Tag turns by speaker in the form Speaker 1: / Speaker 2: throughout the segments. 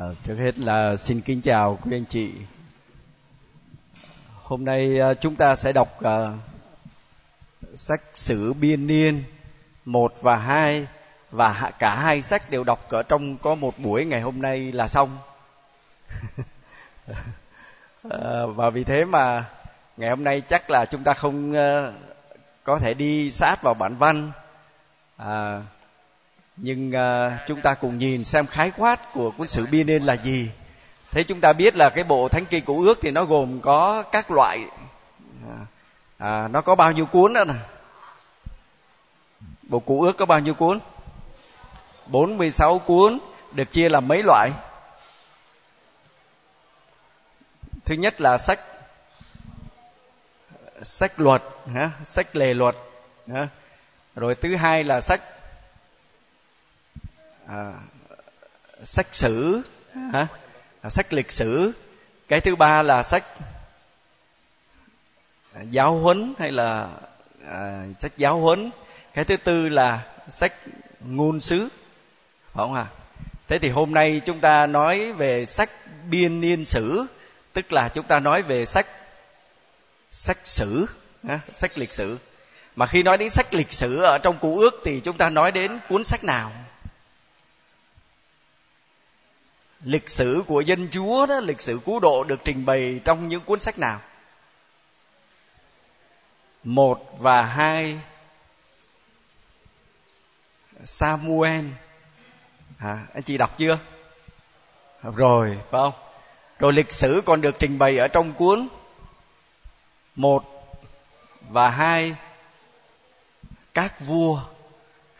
Speaker 1: À, trước hết là xin kính chào quý anh chị. Hôm nay à, chúng ta sẽ đọc uh, sách sử biên niên 1 và 2 và cả hai sách đều đọc ở trong có một buổi ngày hôm nay là xong. à, và vì thế mà ngày hôm nay chắc là chúng ta không uh, có thể đi sát vào bản văn. À, nhưng uh, chúng ta cùng nhìn xem khái quát của cuốn sử bia nên là gì. Thế chúng ta biết là cái bộ thánh kinh cũ ước thì nó gồm có các loại à, à, nó có bao nhiêu cuốn đó nè? Bộ cũ ước có bao nhiêu cuốn? 46 cuốn được chia làm mấy loại? Thứ nhất là sách sách luật ha, sách lề luật ha. rồi thứ hai là sách à, sách sử hả? À, sách lịch sử. Cái thứ ba là sách à, giáo huấn hay là à, sách giáo huấn. Cái thứ tư là sách ngôn sứ phải không à thế thì hôm nay chúng ta nói về sách biên niên sử tức là chúng ta nói về sách sách sử sách lịch sử. Mà khi nói đến sách lịch sử ở trong cụ ước thì chúng ta nói đến cuốn sách nào? Lịch sử của dân chúa đó lịch sử cứu độ được trình bày trong những cuốn sách nào? Một và hai. Samuel. À, anh chị đọc chưa? Rồi phải không? Rồi lịch sử còn được trình bày ở trong cuốn một và hai. Các vua.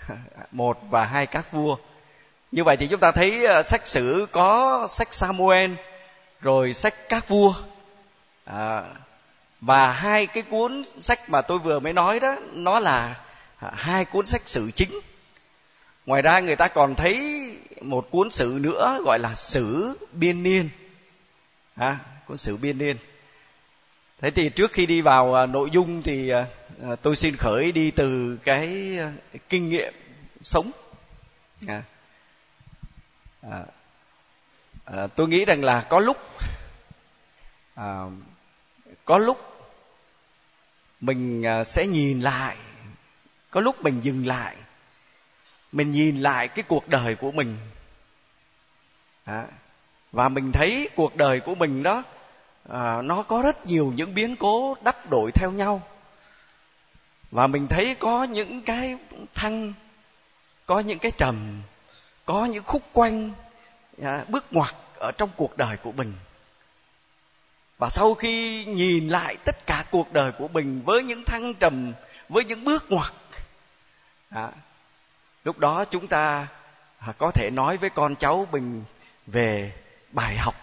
Speaker 1: Một và hai các vua như vậy thì chúng ta thấy ờ, sách sử có sách Samuel rồi sách các vua. À, và hai cái cuốn sách mà tôi vừa mới nói đó nó là à, hai cuốn sách sử chính. Ngoài ra người ta còn thấy một cuốn sử nữa gọi là sử biên niên. À, cuốn sử biên niên. Thế thì trước khi đi vào à, nội dung thì à, tôi xin khởi đi từ cái kinh nghiệm sống. À, à, à, tôi nghĩ rằng là có lúc à, có lúc mình à, sẽ nhìn lại có lúc mình dừng lại mình nhìn lại cái cuộc đời của mình. À, và mình thấy cuộc đời của mình đó à, nó có rất nhiều những biến cố đắp đổi theo nhau. Và mình thấy có những cái thăng có những cái trầm có những khúc quanh à, bước ngoặt ở trong cuộc đời của mình. Và sau khi nhìn lại tất cả cuộc đời của mình với những thăng trầm với những bước ngoặt à, lúc đó chúng ta à, có thể nói với con cháu mình về bài học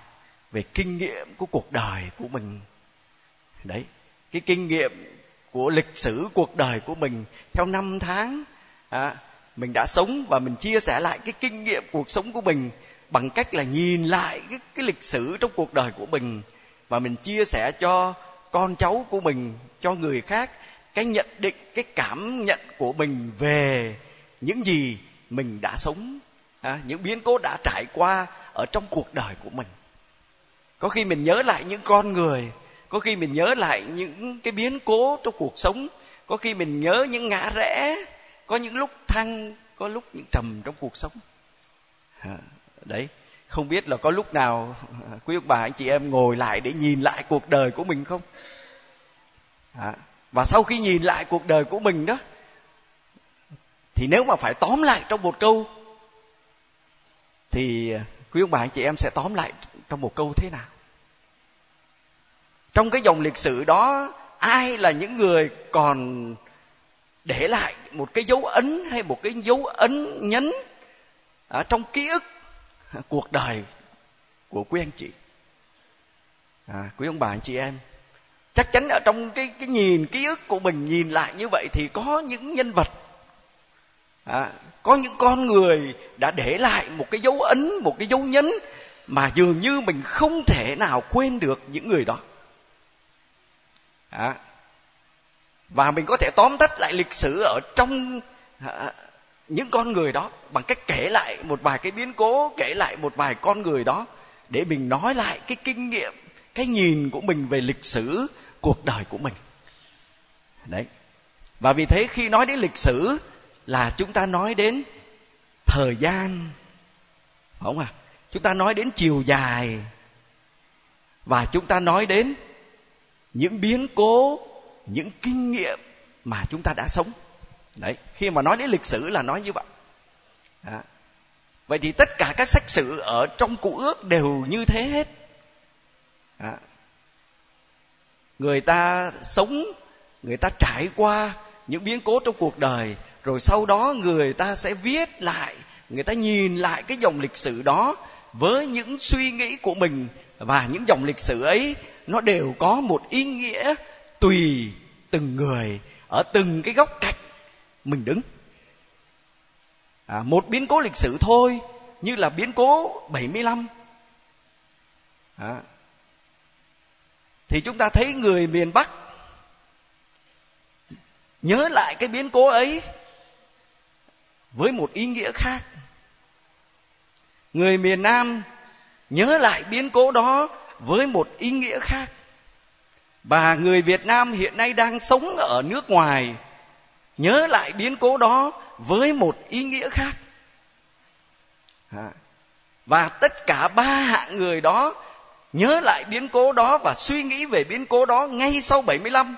Speaker 1: về kinh nghiệm của cuộc đời của mình. Đấy cái kinh nghiệm của lịch sử cuộc đời của mình theo năm tháng à, mình đã sống và mình chia sẻ lại cái kinh nghiệm cuộc sống của mình bằng cách là nhìn lại cái, cái lịch sử trong cuộc đời của mình và mình chia sẻ cho con cháu của mình cho người khác cái nhận định cái cảm nhận của mình về những gì mình đã sống à, những biến cố đã trải qua ở trong cuộc đời của mình. Có khi mình nhớ lại những con người có khi mình nhớ lại những cái biến cố trong cuộc sống có khi mình nhớ những ngã rẽ có những lúc thăng, có lúc những trầm trong cuộc sống. Đấy, không biết là có lúc nào quý ông bà, anh chị em ngồi lại để nhìn lại cuộc đời của mình không? Và sau khi nhìn lại cuộc đời của mình đó, thì nếu mà phải tóm lại trong một câu, thì à, quý ông bà, anh chị em sẽ tóm lại trong một câu thế nào? Trong cái dòng lịch sử đó, ai là những người còn để lại một cái dấu ấn hay một cái dấu ấn nhấn ở trong ký ức cuộc đời của quý anh chị. À, quý ông bà anh chị em chắc chắn ở trong cái cái nhìn ký ức của mình nhìn lại như vậy thì có những nhân vật à, có những con người đã để lại một cái dấu ấn một cái dấu nhấn mà dường như mình không thể nào quên được những người đó. À, và mình có thể tóm tắt lại lịch sử ở trong à, những con người đó bằng cách kể lại một vài cái biến cố, kể lại một vài con người đó để mình nói lại cái kinh nghiệm, cái nhìn của mình về lịch sử, cuộc đời của mình. Đấy. Và vì thế khi nói đến lịch sử là chúng ta nói đến thời gian phải không à? Chúng ta nói đến chiều dài và chúng ta nói đến những biến cố những kinh nghiệm mà chúng ta đã sống đấy, khi mà nói đến lịch sử là nói như vậy đó. vậy thì tất cả các sách sử ở trong cụ ước đều như thế hết đó. người ta sống, người ta trải qua những biến cố trong cuộc đời, rồi sau đó người ta sẽ viết lại, người ta nhìn lại cái dòng lịch sử đó với những suy nghĩ của mình và những dòng lịch sử ấy, nó đều có một ý nghĩa tùy từng người ở từng cái góc cạnh mình đứng. À, một biến cố lịch sử thôi như là biến cố 75 à, thì chúng ta thấy người miền Bắc nhớ lại cái biến cố ấy với một ý nghĩa khác. Người miền Nam nhớ lại biến cố đó với một ý nghĩa khác và người Việt Nam hiện nay đang sống ở nước ngoài, nhớ lại biến cố đó với một ý nghĩa khác. Và tất cả ba hạng người đó nhớ lại biến cố đó và suy nghĩ về biến cố đó ngay sau 75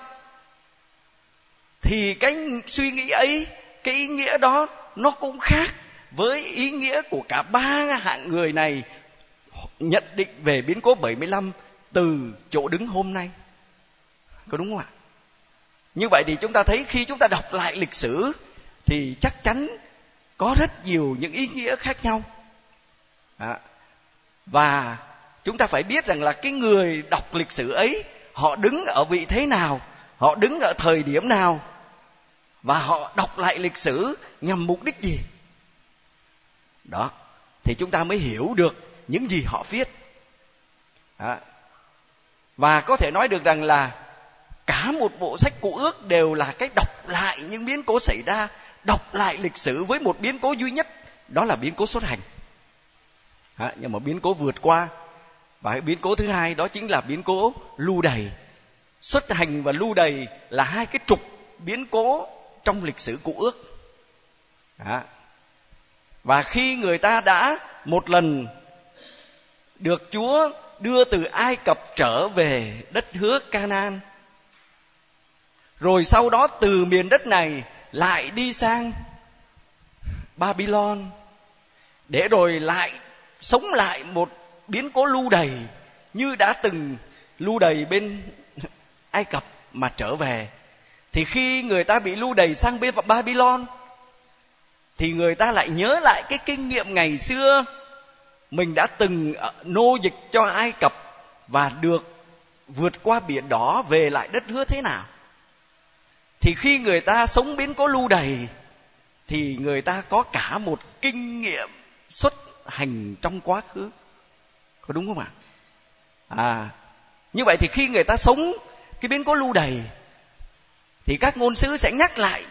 Speaker 1: thì cái suy nghĩ ấy, cái ý nghĩa đó nó cũng khác với ý nghĩa của cả ba hạng người này nhận định về biến cố 75 từ chỗ đứng hôm nay. Có đúng không ạ? Như vậy thì chúng ta thấy khi chúng ta đọc lại lịch sử thì chắc chắn có rất nhiều những ý nghĩa khác nhau. À, và chúng ta phải biết rằng là cái người đọc lịch sử ấy họ đứng ở vị thế nào, họ đứng ở thời điểm nào và họ đọc lại lịch sử nhằm mục đích gì đó thì chúng ta mới hiểu được những gì họ viết à, và có thể nói được rằng là cả một bộ sách cụ ước đều là cái đọc lại những biến cố xảy ra đọc lại lịch sử với một biến cố duy nhất đó là biến cố xuất hành. À, nhưng mà biến cố vượt qua và biến cố thứ hai đó chính là biến cố lưu đày. Xuất hành và lưu đày là hai cái trục biến cố trong lịch sử cụ ước. À, và khi người ta đã một lần được chúa đưa từ ai cập trở về đất hứa canaan rồi sau đó từ miền đất này lại đi sang babylon, để rồi lại sống lại một biến cố lưu đầy như đã từng lưu đầy bên ai cập mà trở về. Thì khi người ta bị lưu đày sang bên babylon, thì người ta lại nhớ lại cái kinh nghiệm ngày xưa mình đã từng ờ, nô dịch cho ai cập và được vượt qua biển đỏ về lại đất hứa thế nào thì khi người ta sống biến cố lưu đày thì người ta có cả một kinh nghiệm xuất hành trong quá khứ. Có đúng không ạ? À như vậy thì khi người ta sống cái biến cố lưu đày thì các ngôn sứ sẽ nhắc lại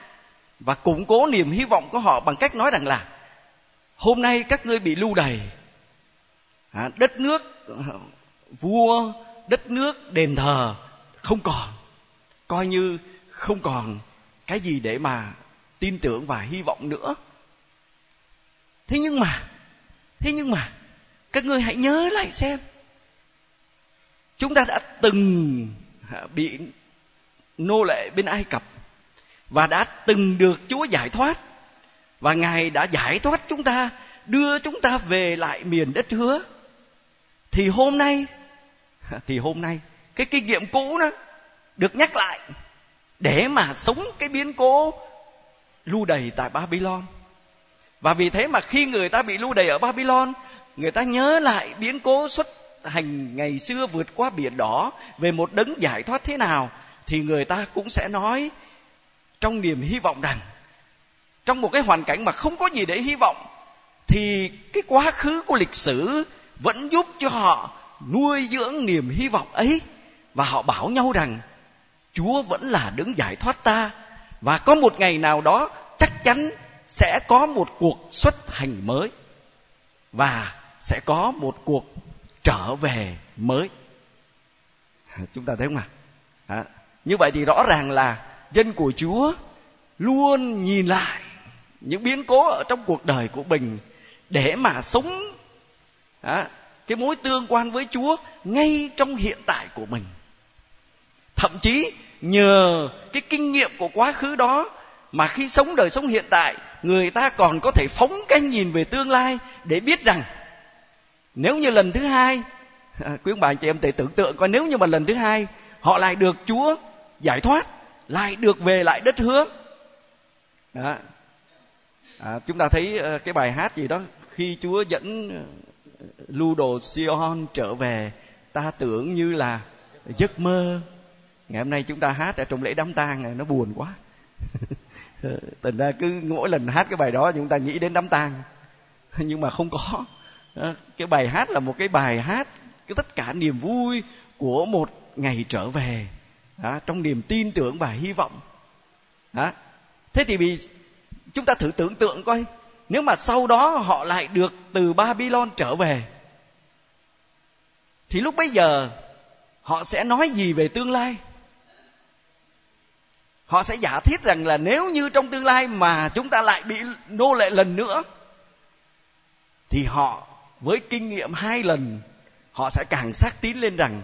Speaker 1: và củng cố niềm hy vọng của họ bằng cách nói rằng là hôm nay các ngươi bị lưu đày. À, đất nước vua đất nước đền thờ không còn. Coi như không còn cái gì để mà tin tưởng và hy vọng nữa. Thế nhưng mà, thế nhưng mà, các ngươi hãy nhớ lại xem. Chúng ta đã từng à, bị nô lệ bên ai cập và đã từng được chúa giải thoát. Và ngài đã giải thoát chúng ta, đưa chúng ta về lại miền đất hứa. Thì hôm nay, thì hôm nay, cái kinh nghiệm cũ đó được nhắc lại để mà sống cái biến cố lưu đày tại Babylon. Và vì thế mà khi người ta bị lưu đày ở Babylon, người ta nhớ lại biến cố xuất hành ngày xưa vượt qua biển đỏ về một đấng giải thoát thế nào thì người ta cũng sẽ nói trong niềm hy vọng rằng trong một cái hoàn cảnh mà không có gì để hy vọng thì cái quá khứ của lịch sử vẫn giúp cho họ nuôi dưỡng niềm hy vọng ấy và họ bảo nhau rằng chúa vẫn là đứng giải thoát ta. Và có một ngày nào đó chắc chắn sẽ có một cuộc xuất hành mới. Và sẽ có một cuộc trở về mới. Chúng ta thấy không ạ? À? như vậy thì rõ ràng là dân của chúa luôn nhìn lại những biến cố ở trong cuộc đời của mình để mà sống à, cái mối tương quan với chúa ngay trong hiện tại của mình thậm chí nhờ cái kinh nghiệm của quá khứ đó mà khi sống đời sống hiện tại người ta còn có thể phóng cái nhìn về tương lai để biết rằng nếu như lần thứ hai à, quý ông bà chị em thể tưởng tượng coi nếu như mà lần thứ hai họ lại được chúa giải thoát lại được về lại đất hứa đó. À, chúng ta thấy ờ, cái bài hát gì đó khi chúa dẫn ờ, lưu đồ Sion trở về ta tưởng như là giấc mơ ngày hôm nay chúng ta hát ở trong lễ đám tang này nó buồn quá. Thành ra cứ mỗi lần hát cái bài đó chúng ta nghĩ đến đám tang. Nhưng mà không có. Cái bài hát là một cái bài hát cái tất cả niềm vui của một ngày trở về. Đó, trong niềm tin tưởng và hy vọng. Đó. thế thì vì chúng ta thử tưởng tượng coi nếu mà sau đó họ lại được từ babylon trở về thì lúc bấy giờ họ sẽ nói gì về tương lai? Họ sẽ giả thiết rằng là nếu như trong tương lai mà chúng ta lại bị nô lệ lần nữa, thì họ với kinh nghiệm hai lần, họ sẽ càng xác tín lên rằng,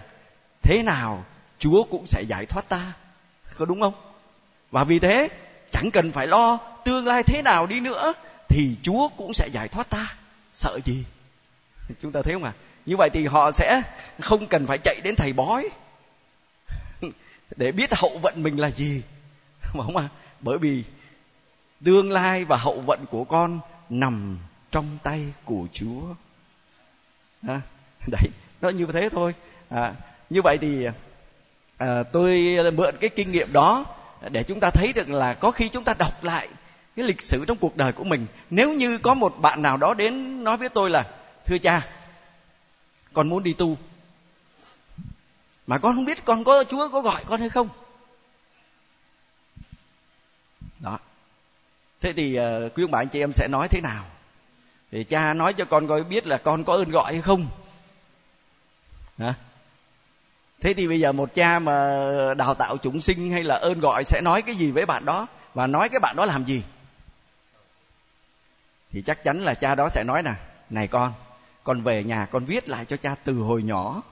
Speaker 1: thế nào chúa cũng sẽ giải thoát ta. Có đúng không? Và vì thế, chẳng cần phải lo tương lai thế nào đi nữa, thì chúa cũng sẽ giải thoát ta. Sợ gì? Chúng ta thấy không ạ? À? như vậy thì họ sẽ không cần phải chạy đến thầy bói để biết hậu vận mình là gì không à? Bởi vì tương lai và hậu vận của con nằm trong tay của chúa. À, đấy nó như thế thôi. À, như vậy thì à, tôi mượn cái kinh nghiệm đó để chúng ta thấy được là có khi chúng ta đọc lại cái lịch sử trong cuộc đời của mình. Nếu như có một bạn nào đó đến nói với tôi là thưa cha con muốn đi tu mà con không biết con có chúa có gọi con hay không? Đó. Thế thì uh, quý ông bà anh chị em sẽ nói thế nào? Thì cha nói cho con coi biết là con có ơn gọi hay không. Hả? Thế thì bây giờ một cha mà đào tạo chúng sinh hay là ơn gọi sẽ nói cái gì với bạn đó? Và nói cái bạn đó làm gì? Thì chắc chắn là cha đó sẽ nói nè này con con về nhà con viết lại cho cha từ hồi nhỏ.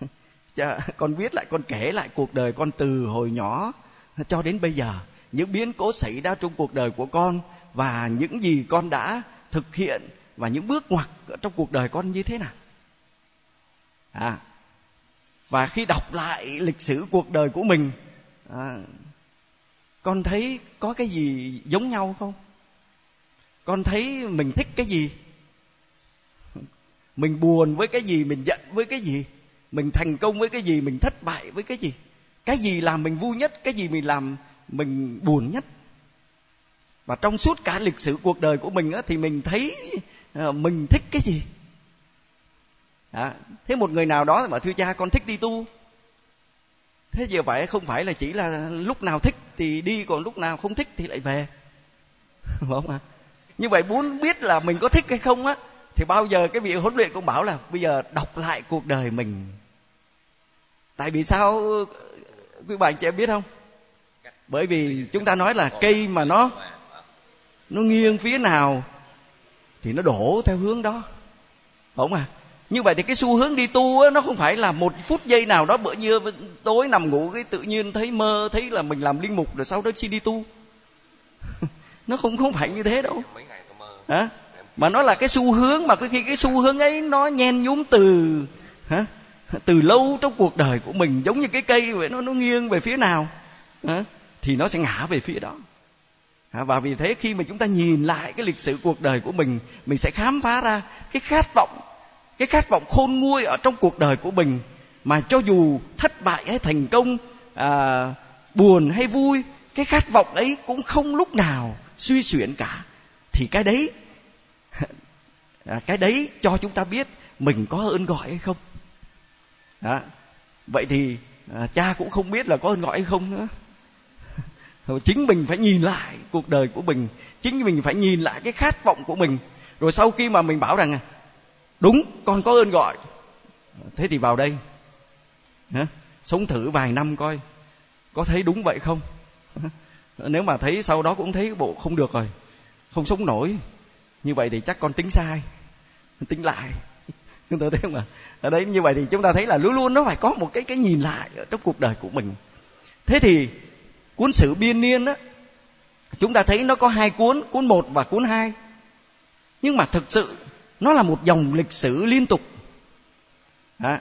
Speaker 1: Cha con viết lại con kể lại cuộc đời con từ hồi nhỏ cho đến bây giờ những biến cố xảy ra trong cuộc đời của con và những gì con đã thực hiện và những bước ngoặt trong cuộc đời con như thế nào. À và khi đọc lại lịch sử cuộc đời của mình à, con thấy có cái gì giống nhau không? Con thấy mình thích cái gì? Mình buồn với cái gì mình giận với cái gì? Mình thành công với cái gì mình thất bại với cái gì? Cái gì làm mình vui nhất? Cái gì mình làm mình buồn nhất. Và trong suốt cả lịch sử cuộc đời của mình á, thì mình thấy ờ, mình thích cái gì? À, thế một người nào đó mà thưa cha con thích đi tu. Thế giờ vậy không phải là chỉ là lúc nào thích thì đi còn lúc nào không thích thì lại về. Không à như vậy muốn biết là mình có thích hay không á thì bao giờ cái vị huấn luyện cũng bảo là bây giờ đọc lại cuộc đời mình. Tại vì sao quý bạn trẻ biết không? Bởi vì chúng ta nói là cây mà nó nó nghiêng phía nào thì nó đổ theo hướng đó. Không à như vậy thì cái xu hướng đi tu á, nó không phải là một phút giây nào đó bữa như tối nằm ngủ cái tự nhiên thấy mơ thấy là mình làm linh mục rồi sau đó xin đi tu. Nó không không phải như thế đâu. Hả? Mà nó là cái xu hướng mà khi cái xu hướng ấy nó nhen nhúm từ hả từ lâu trong cuộc đời của mình giống như cái cây vậy nó nó nghiêng về phía nào hả? Thì nó sẽ ngã về phía đó. Và vì thế khi mà chúng ta nhìn lại cái lịch sử cuộc đời của mình mình sẽ khám phá ra cái khát vọng cái khát vọng khôn nguôi ở trong cuộc đời của mình mà cho dù thất bại hay thành công à, buồn hay vui cái khát vọng ấy cũng không lúc nào suy xuyển cả. Thì cái đấy à, cái đấy cho chúng ta biết mình có ơn gọi hay không. Đó. vậy thì à, cha cũng không biết là có ơn gọi hay không nữa chính mình phải nhìn lại cuộc đời của mình. Chính mình phải nhìn lại cái khát vọng của mình. Rồi sau khi mà mình bảo rằng, đúng, con có ơn gọi. Thế thì vào đây. Hả? sống thử vài năm coi. Có thấy đúng vậy không? Nếu mà thấy sau đó cũng thấy bộ không được rồi, không sống nổi. Như vậy thì chắc con tính sai, tính lại. Chúng ta thấy không ạ? Ở đấy như vậy thì chúng ta thấy là luôn luôn nó phải có một cái cái nhìn lại ở trong cuộc đời của mình. Thế thì cuốn sử biên niên á chúng ta thấy nó có hai cuốn cuốn một và cuốn hai. Nhưng mà thực sự nó là một dòng lịch sử liên tục. À,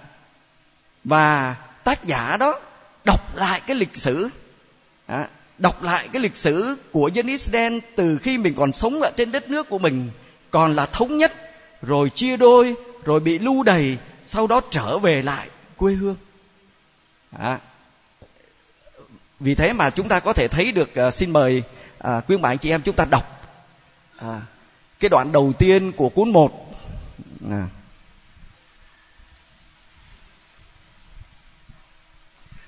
Speaker 1: và tác giả đó đọc lại cái lịch sử. À, đọc lại cái lịch sử của dân Israel từ khi mình còn sống ở trên đất nước của mình còn là thống nhất rồi chia đôi rồi bị lưu đày sau đó trở về lại quê hương. À, vì thế mà chúng ta có thể thấy được uh, xin mời uh, quý bạn chị em chúng ta đọc uh, cái đoạn đầu tiên của cuốn một à.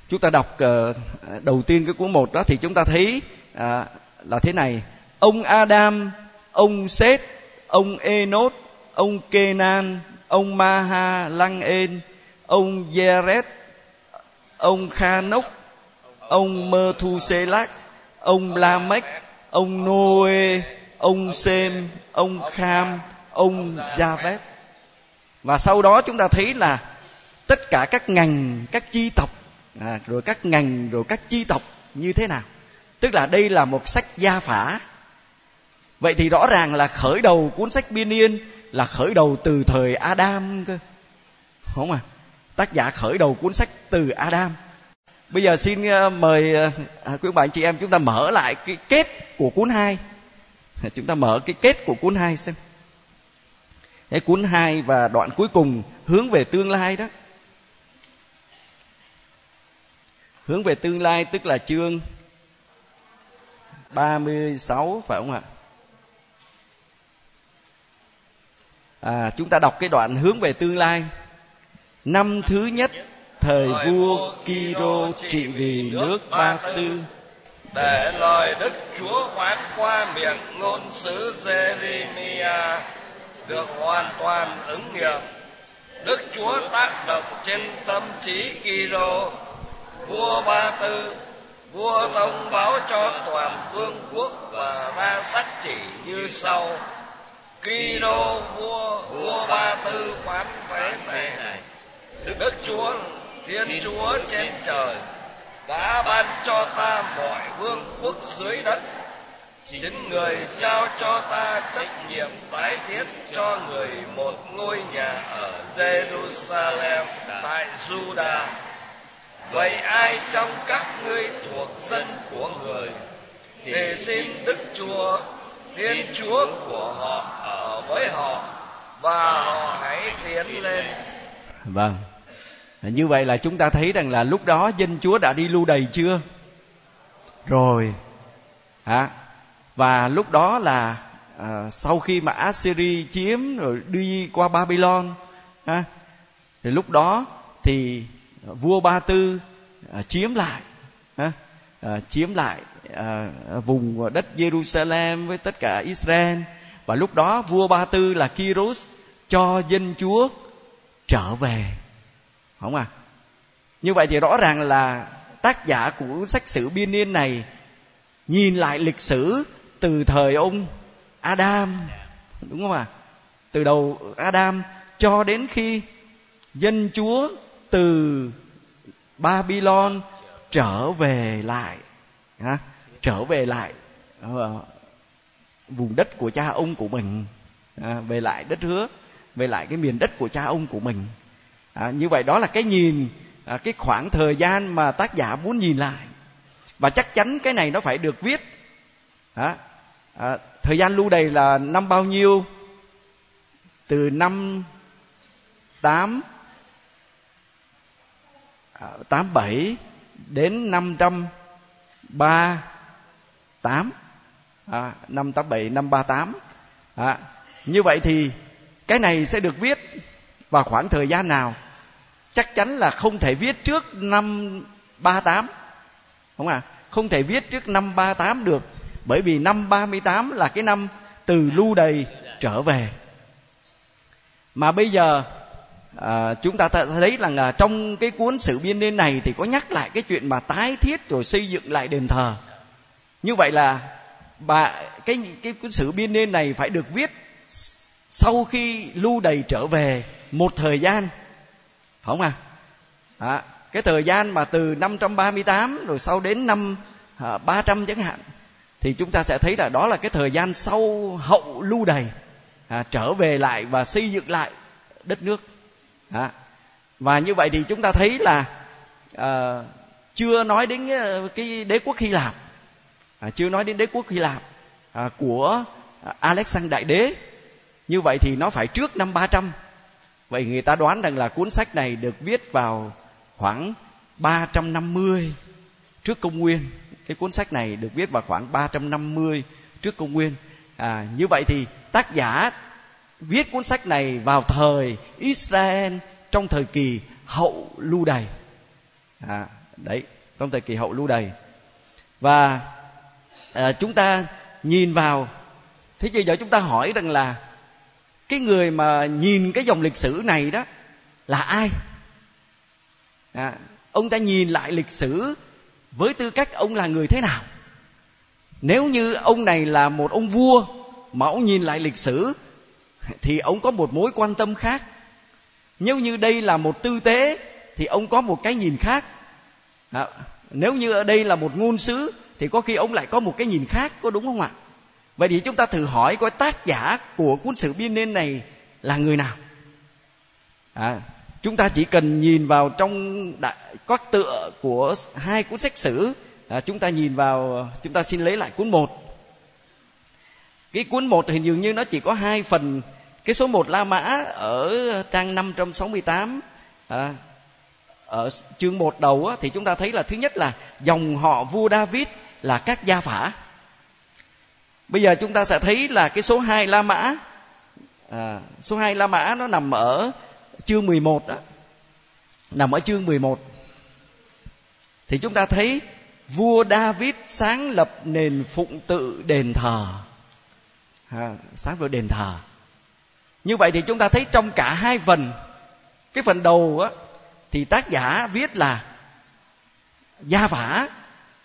Speaker 1: chúng ta đọc uh, đầu tiên cái cuốn một đó thì chúng ta thấy uh, là thế này ông Adam ông Seth ông Enos ông Kenan ông Maha Lăng En ông Jared ông Khanok ông Mơ Thu xê lắc ông La mách, ông Noe ông Sem ông Kham ông Javet và sau đó chúng ta thấy là tất cả các ngành các chi tộc à, rồi các ngành rồi các chi tộc như thế nào. Tức là đây là một sách gia phả. Vậy thì rõ ràng là khởi đầu cuốn sách biên niên là khởi đầu từ thời adam cơ. Không à tác giả khởi đầu cuốn sách từ adam bây giờ xin ờ, mời ờ, à, quý bạn chị em chúng ta mở lại cái kết của cuốn hai chúng ta mở cái kết của cuốn hai xem cái cuốn hai và đoạn cuối cùng hướng về tương lai đó hướng về tương lai tức là chương 36 phải không ạ? À, chúng ta đọc cái đoạn hướng về tương lai. Năm thứ nhất thời vua Kiro trị vì nước Ba Tư
Speaker 2: để lời Đức Chúa phán qua miệng ngôn sứ Jeremia được hoàn toàn ứng nghiệm. Đức Chúa tác động trên tâm trí Kiro, vua Ba Tư, vua thông báo cho toàn vương quốc và ra sắc chỉ như sau. Kiro vua vua Ba Tư phán thế này. Đức Chúa Thiên Chúa trên trời đã ban cho ta mọi vương quốc dưới đất chính người trao cho ta trách nhiệm tái thiết cho người một ngôi nhà ở Jerusalem tại Juda. Vậy ai trong các ngươi thuộc dân của người thì xin Đức Chúa Thiên Chúa của họ ở với họ và họ hãy tiến lên.
Speaker 1: Vâng như vậy là chúng ta thấy rằng là lúc đó dân chúa đã đi lưu đày chưa? Rồi. À, và lúc đó là à, sau khi mà Assyri chiếm rồi đi qua Babylon à, thì lúc đó thì vua Ba Tư à, chiếm lại à, à, chiếm lại à, vùng đất Jerusalem với tất cả Israel. Và lúc đó vua Ba Tư là Kyros cho dân Chúa trở về không à? Như vậy thì rõ ràng là tác giả của sách sử biên niên này nhìn lại lịch sử từ thời ông Adam. Đúng không ạ? À? từ đầu Adam cho đến khi dân Chúa từ Babylon trở về lại à, trở về lại uh, vùng đất của cha ông của mình à, về lại đất hứa về lại cái miền đất của cha ông của mình à, như vậy đó là cái nhìn à, cái khoảng thời gian mà tác giả muốn nhìn lại. Và chắc chắn cái này nó phải được viết. À, à, thời gian lưu đầy là năm bao nhiêu? Từ năm tám à, tám bảy đến năm trăm ba tám. À, năm tám bảy năm ba tám. À, như vậy thì cái này sẽ được viết và khoảng thời gian nào chắc chắn là không thể viết trước năm 38 không à không thể viết trước năm 38 được bởi vì năm 38 là cái năm từ lưu đày trở về. Mà bây giờ à, chúng ta thấy rằng là trong cái cuốn sử biên niên này thì có nhắc lại cái chuyện mà tái thiết rồi xây dựng lại đền thờ. Như vậy là bà cái cái cuốn sử biên niên này phải được viết sau khi lưu đầy trở về một thời gian không à? à cái thời gian mà từ 538 rồi sau đến năm à, 300 chẳng hạn thì chúng ta sẽ thấy là đó là cái thời gian sau hậu lưu đày à, trở về lại và xây dựng lại đất nước à, và như vậy thì chúng ta thấy là à, chưa nói đến à, cái đế quốc hy lạp à, chưa nói đến đế quốc hy lạp à, của alexander đại đế như vậy thì nó phải trước năm 300 vậy người ta đoán rằng là cuốn sách này được viết vào khoảng 350 trước công nguyên. Cái cuốn sách này được viết vào khoảng 350 trước công nguyên. À, như vậy thì tác giả viết cuốn sách này vào thời Israel trong thời kỳ hậu lưu đày. À, đấy trong thời kỳ hậu lưu đày. Và à, chúng ta nhìn vào thế bây giờ chúng ta hỏi rằng là cái người mà nhìn cái dòng lịch sử này đó là ai? À, ông ta nhìn lại lịch sử với tư cách ông là người thế nào? Nếu như ông này là một ông vua mà ông nhìn lại lịch sử thì ông có một mối quan tâm khác. Nếu như đây là một tư tế thì ông có một cái nhìn khác. À, nếu như ở đây là một ngôn sứ thì có khi ông lại có một cái nhìn khác có đúng không ạ? Vậy thì chúng ta thử hỏi coi tác giả của cuốn sử biên niên này là người nào? À, chúng ta chỉ cần nhìn vào trong đại, các tựa của hai cuốn sách sử. À, chúng ta nhìn vào chúng ta xin lấy lại cuốn một. Cái cuốn một thì dường như nó chỉ có hai phần. Cái số một La Mã ở trang 568 à, ở chương một đầu á, thì chúng ta thấy là thứ nhất là dòng họ vua David là các gia phả bây giờ chúng ta sẽ thấy là cái số 2 La Mã à, số 2 La Mã nó nằm ở chương 11 đó, nằm ở chương 11 thì chúng ta thấy vua David sáng lập nền phụng tự đền thờ. À, sáng lập đền thờ. Như vậy thì chúng ta thấy trong cả hai phần cái phần đầu á thì tác giả viết là gia vả.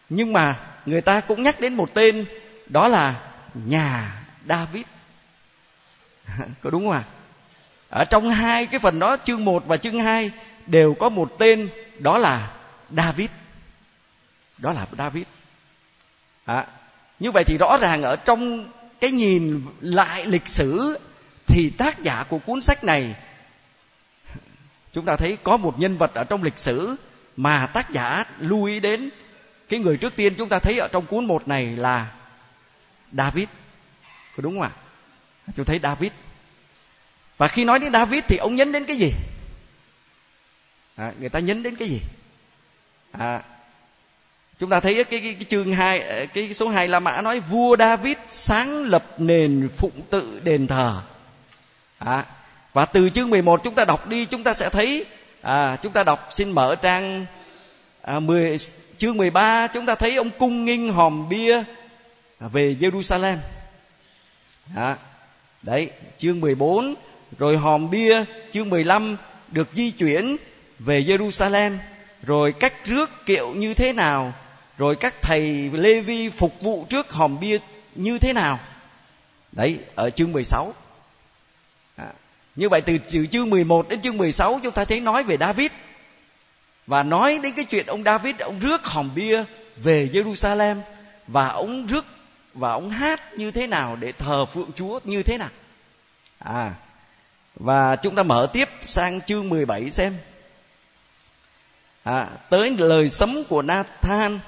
Speaker 1: Nhưng mà người ta cũng nhắc đến một tên đó là nhà David. Có đúng không ạ? Ở trong hai cái phần đó chương 1 và chương 2 đều có một tên đó là David. Đó là David. À, như vậy thì rõ ràng ở trong cái nhìn lại lịch sử thì tác giả của cuốn sách này chúng ta thấy có một nhân vật ở trong lịch sử mà tác giả lưu ý đến. Cái người trước tiên chúng ta thấy ở trong cuốn một này là David. Có đúng không ạ? Chúng thấy David. Và khi nói đến David thì ông nhấn đến cái gì? À, người ta nhấn đến cái gì? À, chúng ta thấy cái, cái, cái chương hai cái số 2 La Mã nói vua David sáng lập nền phụng tự đền thờ. À, và từ chương 11 chúng ta đọc đi chúng ta sẽ thấy à, chúng ta đọc xin mở trang à, 10, chương 13 chúng ta thấy ông cung nghinh hòm bia về Jerusalem. À, đấy chương 14 rồi hòm bia chương 15 được di chuyển về Jerusalem. Rồi cách rước kiệu như thế nào? Rồi các thầy Lê Vi phục vụ trước hòm bia như thế nào? Đấy ở chương 16 à, như vậy từ chương 11 đến chương 16 chúng ta thấy nói về David. Và nói đến cái chuyện ông David ông rước hòm bia về Jerusalem và ông rước và ông hát như thế nào để thờ phượng Chúa như thế nào? À và chúng ta mở tiếp sang chương 17 xem. À, tới lời sấm của Nathan.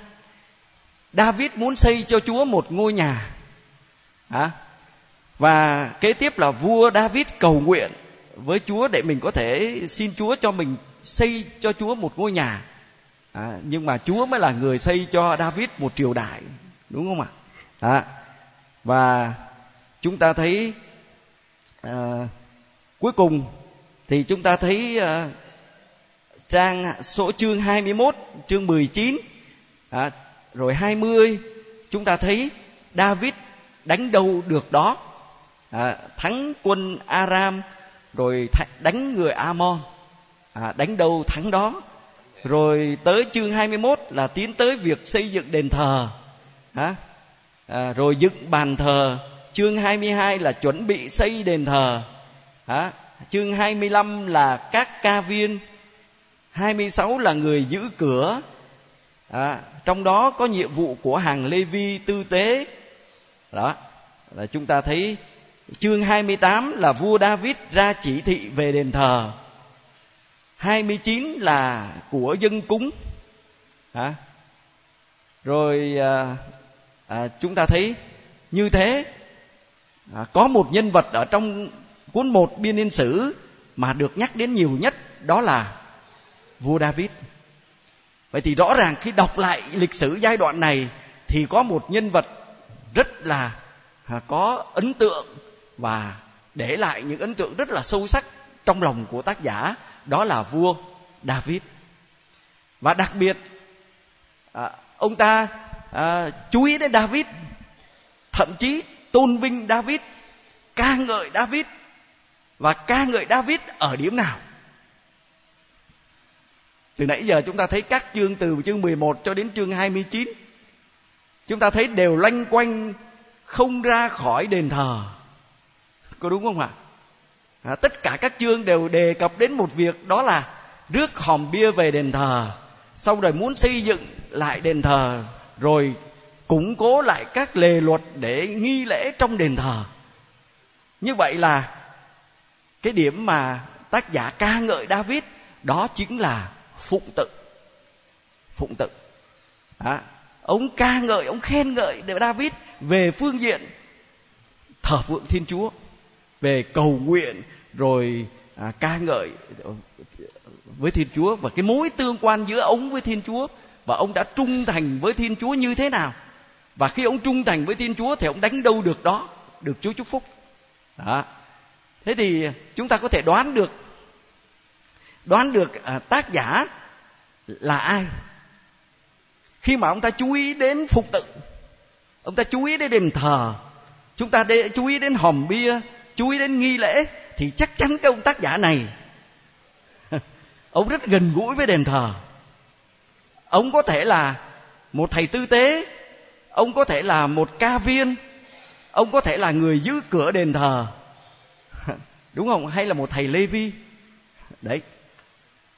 Speaker 1: David muốn xây cho Chúa một ngôi nhà. À, và kế tiếp là vua David cầu nguyện với Chúa để mình có thể xin Chúa cho mình xây cho Chúa một ngôi nhà. À, nhưng mà Chúa mới là người xây cho David một triều đại đúng không ạ? À, và chúng ta thấy à, cuối cùng thì chúng ta thấy à, trang số chương 21 chương 19 à, rồi 20 chúng ta thấy David đánh đâu được đó. À, thắng quân Aram rồi đánh người Amon. À, đánh đâu thắng đó. Rồi tới chương 21 là tiến tới việc xây dựng đền thờ. À, à, rồi dựng bàn thờ. Chương 22 là chuẩn bị xây đền thờ. À, chương 25 là các ca viên. 26 là người giữ cửa. À, trong đó có nhiệm vụ của hàng Lê Vi tư tế. Đó là chúng ta thấy chương 28 là vua David ra chỉ thị về đền thờ. 29 là của dân cúng. À, rồi à, à, chúng ta thấy như thế à, có một nhân vật ở trong cuốn một biên niên sử mà được nhắc đến nhiều nhất đó là vua David. Vậy thì rõ ràng khi đọc lại lịch sử giai đoạn này thì có một nhân vật rất là à, có ấn tượng và để lại những ấn tượng rất là sâu sắc trong lòng của tác giả đó là vua David. Và đặc biệt à, ông ta à, chú ý đến David. Thậm chí tôn vinh David ca ngợi David. Và ca ngợi David ở điểm nào? Từ nãy giờ chúng ta thấy các chương từ chương 11 cho đến chương 29 chúng ta thấy đều loanh quanh không ra khỏi đền thờ. Có đúng không ạ? À, tất cả các chương đều đề cập đến một việc đó là rước hòm bia về đền thờ xong rồi muốn xây dựng lại đền thờ rồi củng cố lại các lề luật để nghi lễ trong đền thờ. Như vậy là cái điểm mà tác giả ca ngợi david đó chính là phụng tự. Phụng tự. À, ông ca ngợi ông khen ngợi david về phương diện thờ phượng thiên chúa về cầu nguyện rồi à, ca ngợi với thiên chúa và cái mối tương quan giữa ông với thiên chúa và ông đã trung thành với thiên chúa như thế nào? Và khi ông trung thành với thiên chúa thì ông đánh đâu được đó? Được chúa chúc phúc. Đó. Thế thì chúng ta có thể đoán được đoán được à, tác giả là ai. Khi mà ông ta chú ý đến phục tự ông ta chú ý đến đền thờ chúng ta để chú ý đến hòm bia chú ý đến nghi lễ thì chắc chắn cái ông tác giả này ông rất gần gũi với đền thờ ông có thể là một thầy tư tế, ông có thể là một ca viên, ông có thể là người giữ cửa đền thờ. Đúng không? Hay là một thầy lê vi. Đấy.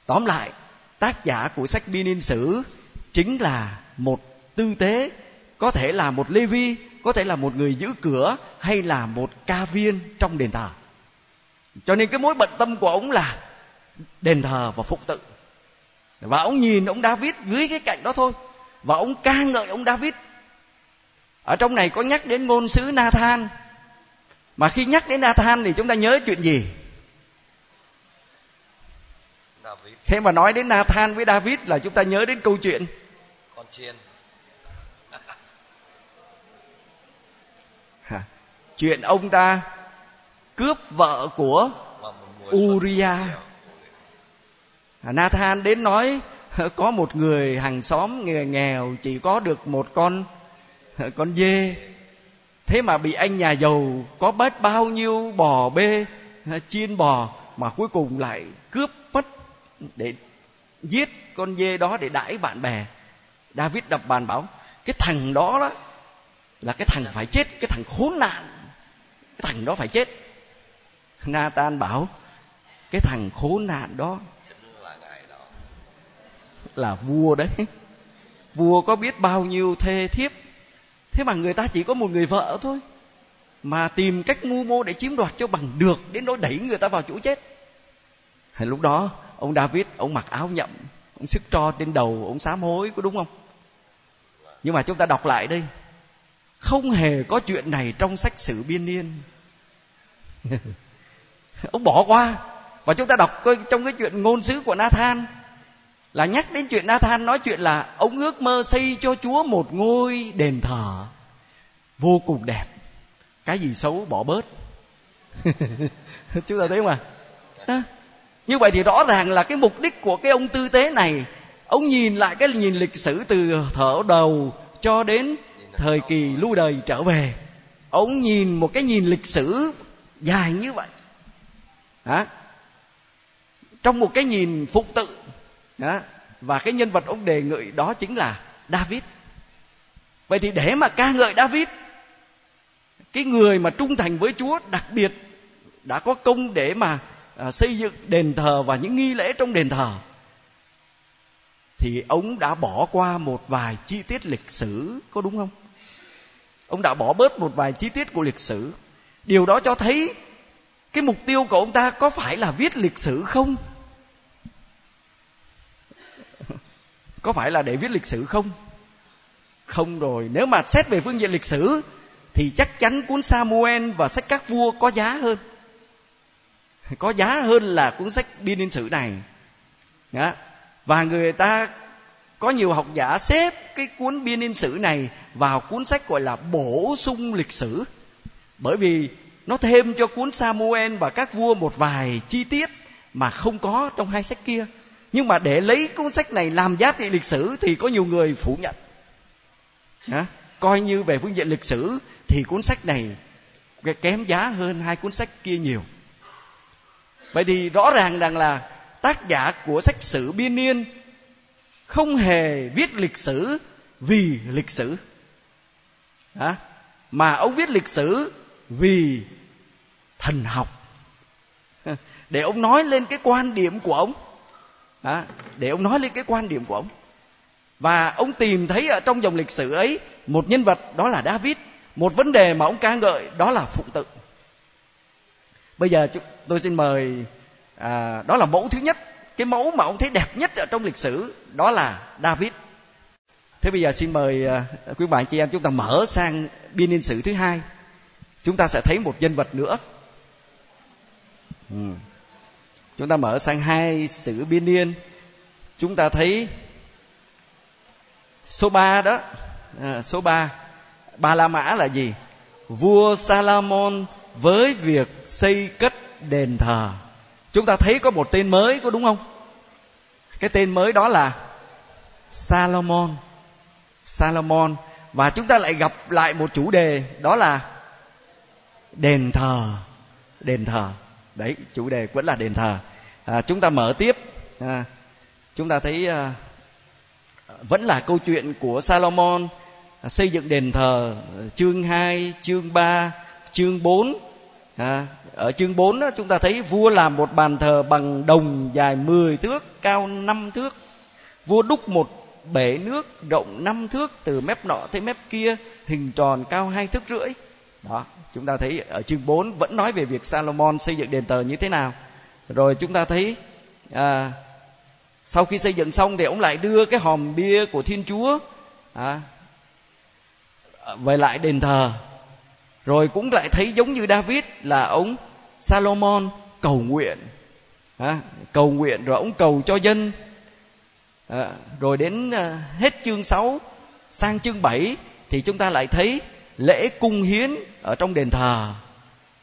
Speaker 1: Tóm lại, tác giả của sách biên niên sử chính là một tư tế, có thể là một lê vi, có thể là một người giữ cửa hay là một ca viên trong đền thờ. Cho nên cái mối bận tâm của ông là đền thờ và phục tự và ông nhìn ông David dưới cái cạnh đó thôi. Và ông ca ngợi ông David. Ở trong này có nhắc đến ngôn sứ Nathan. Mà khi nhắc đến Nathan thì chúng ta nhớ chuyện gì? David. Khi mà nói đến Nathan với David là chúng ta nhớ đến câu chuyện.
Speaker 2: Con chiên.
Speaker 1: Chuyện ông ta cướp vợ của Uriah Nathan đến nói có một người hàng xóm nghèo, nghèo chỉ có được một con con dê. Thế mà bị anh nhà giàu có bớt bao nhiêu bò bê chiên bò mà cuối cùng lại cướp mất để giết con dê đó để đãi bạn bè. David đập bàn bảo cái thằng đó đó là cái thằng phải chết cái thằng khốn nạn cái thằng đó phải chết. Nathan bảo cái thằng khốn nạn đó là vua đấy. Vua có biết bao nhiêu thê thiếp. Thế mà người ta chỉ có một người vợ thôi. Mà tìm cách mưu mô để chiếm đoạt cho bằng được, đến nỗi đẩy người ta vào chỗ chết. Hay lúc đó, ông david, ông mặc áo nhậm, ông sức tro trên đầu, ông sám hối, có đúng không? Nhưng mà chúng ta đọc lại đây. Không hề có chuyện này trong sách sử biên niên. Ông bỏ qua. Và chúng ta đọc coi trong cái chuyện ngôn sứ của Nathan là nhắc đến chuyện Nathan nói chuyện là ông ước mơ xây cho Chúa một ngôi đền thờ vô cùng đẹp. Cái gì xấu bỏ bớt. Chúng ta thấy không à như vậy thì rõ ràng là cái mục đích của cái ông tư tế này, ông nhìn lại cái nhìn lịch sử từ thở đầu cho đến thời kỳ lưu đời trở về. Ông nhìn một cái nhìn lịch sử dài như vậy. Đó. trong một cái nhìn phục tự đó. và cái nhân vật ông đề ngợi đó chính là David. Vậy thì để mà ca ngợi David, cái người mà trung thành với Chúa đặc biệt đã có công để mà à, xây dựng đền thờ và những nghi lễ trong đền thờ, thì ông đã bỏ qua một vài chi tiết lịch sử, có đúng không? Ông đã bỏ bớt một vài chi tiết của lịch sử. Điều đó cho thấy cái mục tiêu của ông ta có phải là viết lịch sử không? Có phải là để viết lịch sử không? Không rồi. Nếu mà xét về phương diện lịch sử, thì chắc chắn cuốn Samuel và sách các vua có giá hơn. Có giá hơn là cuốn sách biên niên sử này. Đó. và người ta có nhiều học giả xếp cái cuốn biên niên sử này vào cuốn sách gọi là bổ sung lịch sử. Bởi vì nó thêm cho cuốn Samuel và các vua một vài chi tiết mà không có trong hai sách kia nhưng mà để lấy cuốn sách này làm giá trị lịch sử thì có nhiều người phủ nhận Hả? coi như về phương diện lịch sử thì cuốn sách này kém giá hơn hai cuốn sách kia nhiều vậy thì rõ ràng rằng là tác giả của sách sử biên niên không hề viết lịch sử vì lịch sử Hả? mà ông viết lịch sử vì thần học để ông nói lên cái quan điểm của ông Hả? để ông nói lên cái quan điểm của ông. Và ông tìm thấy ở trong dòng lịch sử ấy một nhân vật đó là David. Một vấn đề mà ông ca ngợi đó là phụng tự bây giờ tôi xin mời à, đó là mẫu thứ nhất. Cái mẫu mà ông thấy đẹp nhất ở trong lịch sử đó là David. Thế bây giờ xin mời à, quý bạn chị em chúng ta mở sang biên niên sử thứ hai. Chúng ta sẽ thấy một nhân vật nữa. Ừ chúng ta mở sang hai sử biên niên. Chúng ta thấy số 3 đó. À, số 3 ba la mã là gì? Vua Salomon với việc xây cất đền thờ. Chúng ta thấy có một tên mới có đúng không? Cái tên mới đó là Salomon Salomon và chúng ta lại gặp lại một chủ đề đó là đền thờ. Đền thờ. Đấy chủ đề vẫn là đền thờ à, chúng ta mở tiếp. À, chúng ta thấy à, vẫn là câu chuyện của Salomon à, xây dựng đền thờ à, chương 2, chương 3, chương 4 à, ở chương 4 đó, chúng ta thấy vua làm một bàn thờ bằng đồng dài 10 thước cao 5 thước. Vua đúc một bể nước rộng 5 thước từ mép nọ tới mép kia hình tròn cao hai thước rưỡi. Đó chúng ta thấy ở chương 4 vẫn nói về việc Salomon xây dựng đền thờ như thế nào rồi chúng ta thấy à, sau khi xây dựng xong thì ông lại đưa cái hòm bia của thiên chúa à, về lại đền thờ. Rồi cũng lại thấy giống như david là ông salomon cầu nguyện à, cầu nguyện rồi ông cầu cho dân. À, rồi đến à, hết chương 6 sang chương 7 thì chúng ta lại thấy lễ cung hiến ở trong đền thờ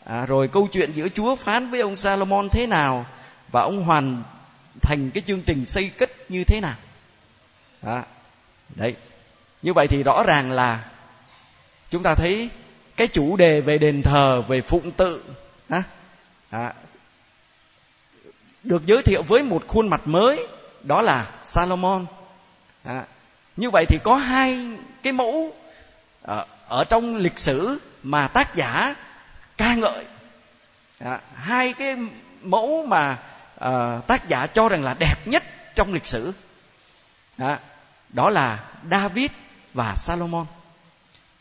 Speaker 1: à, rồi câu chuyện giữa chúa phán với ông salomon thế nào và ông hoàn thành cái chương trình xây cất như thế nào? Đó. đấy. Như vậy thì rõ ràng là chúng ta thấy cái chủ đề về đền thờ về phụng tự à, à, được giới thiệu với một khuôn mặt mới đó là Salomon. À, như vậy thì có hai cái mẫu ở, ở trong lịch sử mà tác giả ca ngợi. À, hai cái mẫu mà à, tác giả cho rằng là đẹp nhất trong lịch sử. Đó, đó là David và Salomon.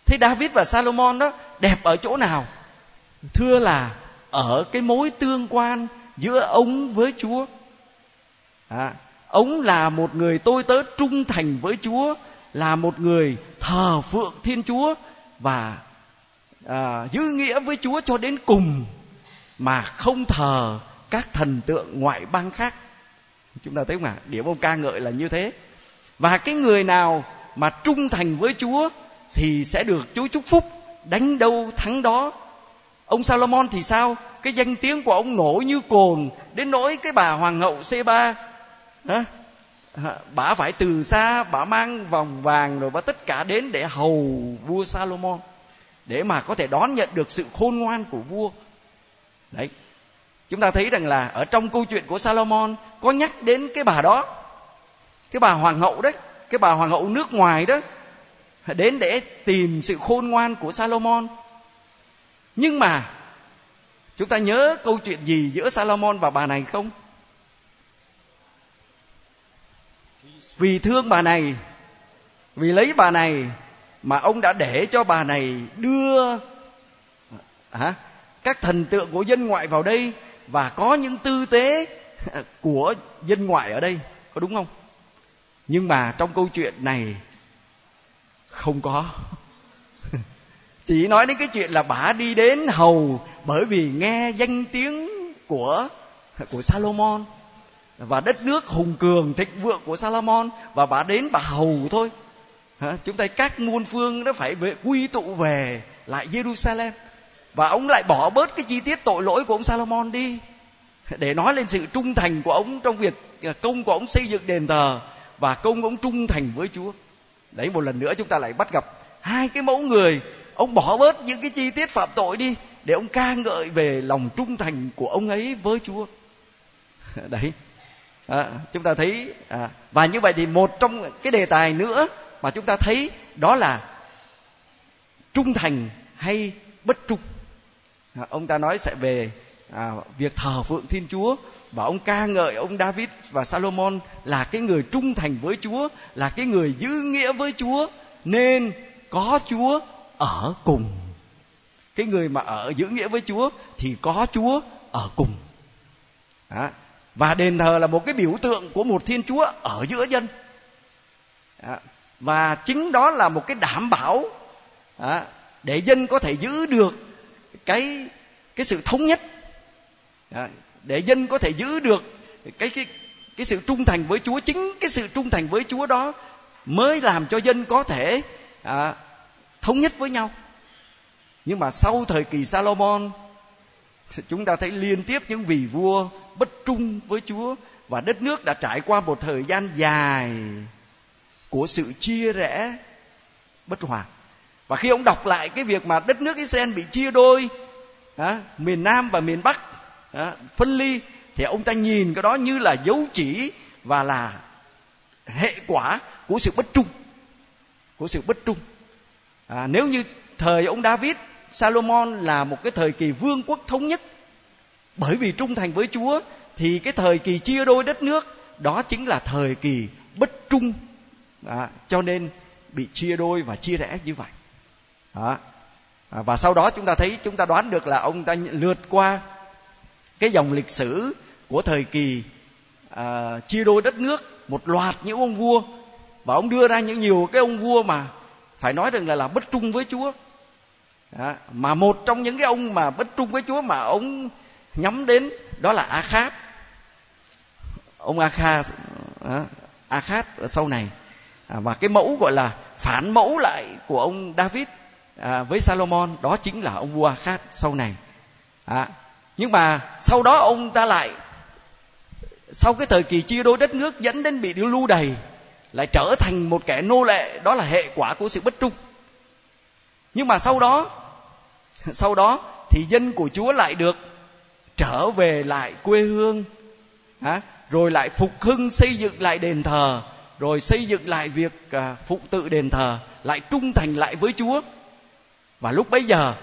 Speaker 1: Thế David và Salomon đó đẹp ở chỗ nào? Thưa là ở cái mối tương quan giữa ông với Chúa. À, ông là một người tôi tớ trung thành với Chúa là một người thờ phượng Thiên Chúa và à, giữ nghĩa với Chúa cho đến cùng mà không thờ các thần tượng ngoại bang khác. Chúng ta thấy không ạ? Điểm ông ca ngợi là như thế. Và cái người nào mà trung thành với chúa thì sẽ được chúa chúc phúc đánh đâu thắng đó. Ông salomon thì sao? Cái danh tiếng của ông nổi như cồn đến nỗi cái bà hoàng hậu c ba bà phải từ xa bà mang vòng vàng rồi và tất cả đến để hầu vua Salomon để mà có thể đón nhận được sự khôn ngoan của vua. Đấy. Chúng ta thấy rằng là ở trong câu chuyện của Salomon có nhắc đến cái bà đó, cái bà hoàng hậu đấy, cái bà hoàng hậu nước ngoài đó, đến để tìm sự khôn ngoan của Salomon. Nhưng mà, chúng ta nhớ câu chuyện gì giữa Salomon và bà này không? Vì thương bà này, vì lấy bà này mà ông đã để cho bà này đưa, hả, các thần tượng của dân ngoại vào đây và có những tư tế của dân ngoại ở đây, có đúng không? Nhưng mà trong câu chuyện này không có. Chỉ nói đến cái chuyện là bà đi đến hầu bởi vì nghe danh tiếng của của Salomon và đất nước hùng cường thịnh vượng của Salomon và bà đến bà hầu thôi chúng ta các muôn phương nó phải về, quy tụ về lại Jerusalem và ông lại bỏ bớt cái chi tiết tội lỗi của ông Salomon đi để nói lên sự trung thành của ông trong việc à, công của ông xây dựng đền thờ và công của ông trung thành với Chúa. Đấy một lần nữa chúng ta lại bắt gặp hai cái mẫu người ông bỏ bớt những cái chi tiết phạm tội đi để ông ca ngợi về lòng trung thành của ông ấy với Chúa. Đấy. À, chúng ta thấy à, và như vậy thì một trong cái đề tài nữa mà chúng ta thấy đó là trung thành hay bất trung. À, ông ta nói sẽ về à, việc thờ phượng thiên chúa và ông ca ngợi ông david và salomon là cái người trung thành với chúa là cái người giữ nghĩa với chúa nên có chúa ở cùng. Cái người mà ở giữ nghĩa với chúa thì có chúa ở cùng. À, và đền thờ là một cái biểu tượng của một thiên chúa ở giữa dân. À, và chính đó là một cái đảm bảo à, để dân có thể giữ được cái cái sự thống nhất. À, để dân có thể giữ được cái cái cái sự trung thành với Chúa chính cái sự trung thành với Chúa đó mới làm cho dân có thể à, thống nhất với nhau. Nhưng mà sau thời kỳ Salomon chúng ta thấy liên tiếp những vị vua bất trung với Chúa và đất nước đã trải qua một thời gian dài của sự chia rẽ bất hòa. Và khi ông đọc lại cái việc mà đất nước Israel bị chia đôi à, miền Nam và miền Bắc à, phân ly thì ông ta nhìn cái đó như là dấu chỉ và là hệ quả của sự bất trung của sự bất trung. À, nếu như thời ông David Salomon là một cái thời kỳ vương quốc thống nhất bởi vì trung thành với Chúa thì cái thời kỳ chia đôi đất nước đó chính là thời kỳ bất trung đó, cho nên bị chia đôi và chia rẽ như vậy. Đó. À, và sau đó chúng ta thấy chúng ta đoán được là ông ta lượt qua cái dòng lịch sử của thời kỳ à, chia đôi đất nước một loạt những ông vua. Và ông đưa ra những nhiều cái ông vua mà phải nói rằng là là bất trung với Chúa. Đó. mà một trong những cái ông mà bất trung với Chúa mà ông nhắm đến đó là A Khát. Ông A Kha A Khát ở sau này à, và cái mẫu gọi là phản mẫu lại của ông David à, với Salomon đó chính là ông vua khác sau này. À, nhưng mà sau đó ông ta lại sau cái thời kỳ chia đôi đất nước dẫn đến bị lưu đày lại trở thành một kẻ nô lệ đó là hệ quả của sự bất trung. Nhưng mà sau đó sau đó thì dân của chúa lại được trở về lại quê hương à, rồi lại phục hưng xây dựng lại đền thờ rồi xây dựng lại việc à, phụ tự đền thờ lại trung thành lại với chúa. Và lúc bấy giờ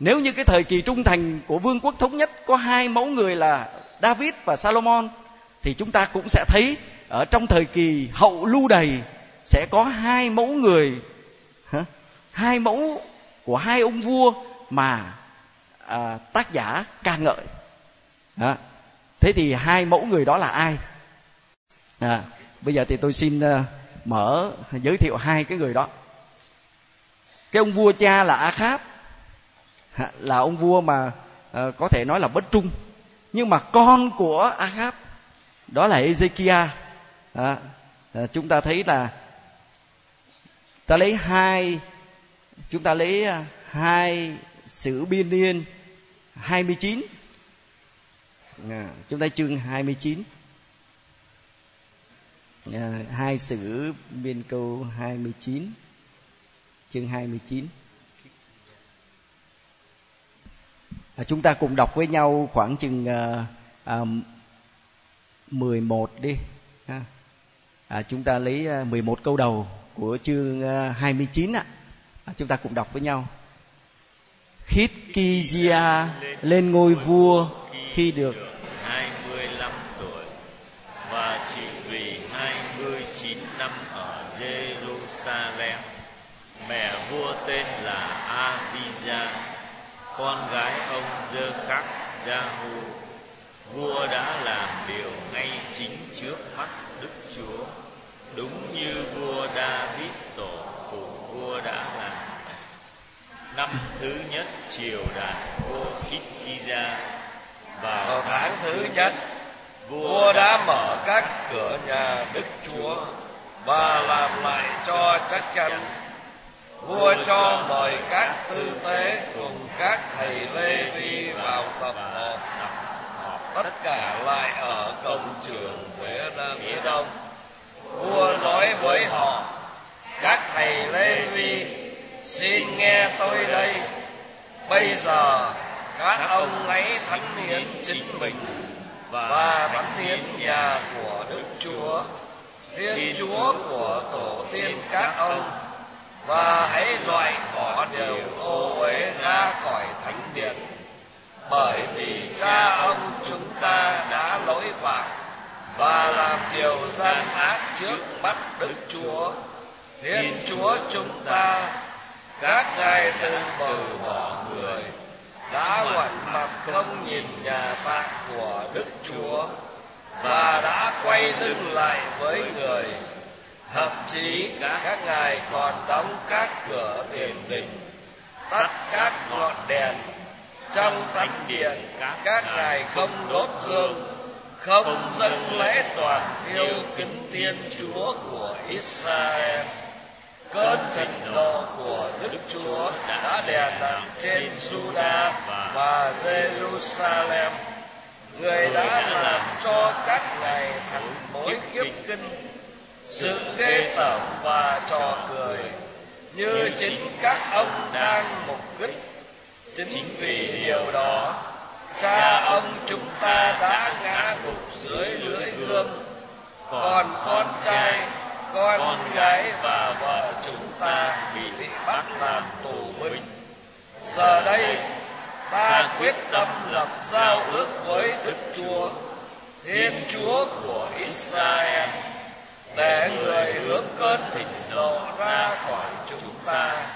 Speaker 1: nếu như cái thời kỳ trung thành của vương quốc thống nhất có hai mẫu người là david và salomon thì chúng ta cũng sẽ thấy ở trong thời kỳ hậu lưu đày sẽ có hai mẫu người hai mẫu của hai ông vua mà à, tác giả ca ngợi. À, thế thì hai mẫu người đó là ai? À, bây giờ thì tôi xin ờ, mở giới thiệu hai cái người đó. Cái ông vua cha là a kháp là ông vua mà ờ, có thể nói là bất trung. Nhưng mà con của a kháp đó là ezekiah à, ờ, chúng ta thấy là ta lấy hai chúng ta lấy hai sử biên niên 29 à, chúng ta chương 29 à, hai sử biên câu 29 chương 29 à, chúng ta cùng đọc với nhau khoảng chừng à, à, 11 đi ha. À, chúng ta lấy ờ, 11 câu đầu của chương ờ, 29 ạ. À, chúng ta cùng đọc với nhau. Khít Kizia lên ngôi vua khi được
Speaker 3: 25 tuổi và chỉ vì 29 năm ở Jerusalem. Mẹ vua tên là Abijah, con gái ông Dơ Khắc Jahu. Vua đã làm điều ngay chính trước mắt Đức Chúa, đúng như vua David tổ phụ vua đã làm. Năm thứ nhất triều đại vua Kitkiza
Speaker 2: vào, vào tháng thứ nhất vua đã mở các cửa nhà Đức Chúa và làm lại cho chắc chắn vua cho mời các tư tế cùng các thầy lê vi vào tập họp. Tất cả lại ở cổng trường phía nam phía đông. Vua nói với họ, các thầy lê vi xin nghe tôi đây. Bây giờ, các ông ấy thánh hiến chính mình và thánh hiến nhà của đức chúa. Thiên chúa của tổ tiên các ông và hãy loại bỏ điều ô uế ra khỏi thánh điện. Bởi vì cha ông chúng ta đã lỗi phạm và làm điều gian ác trước mắt đức chúa. Thiên chúa chúng ta, các ngài từ bầu bỏ người, đã ngoảnh mặt không nhìn nhà tạng của đức chúa và đã quay lưng lại với người thậm chí các ngài còn đóng các cửa tiền đình tắt các ngọn đèn. Trong thánh điện các ngài không đốt hương không dâng lễ toàn thiêu kính thiên chúa của israel. Cơn thịnh nộ của Đức Chúa đã đè nặng trên Juda và Jerusalem. Người đã làm cho các ngài thành mối khiếp kinh, sự ghê tởm và trò cười, như chính các ông đang mục đích. Chính vì điều đó, cha ông chúng ta đã ngã gục dưới lưỡi gươm, còn con trai con gái và vợ chúng ta bị bị bắt làm tù binh. giờ đây ta quyết tâm lập giao ước với đức chúa. Thiên chúa của israel để người hướng cơn thịnh nộ ra khỏi chúng ta.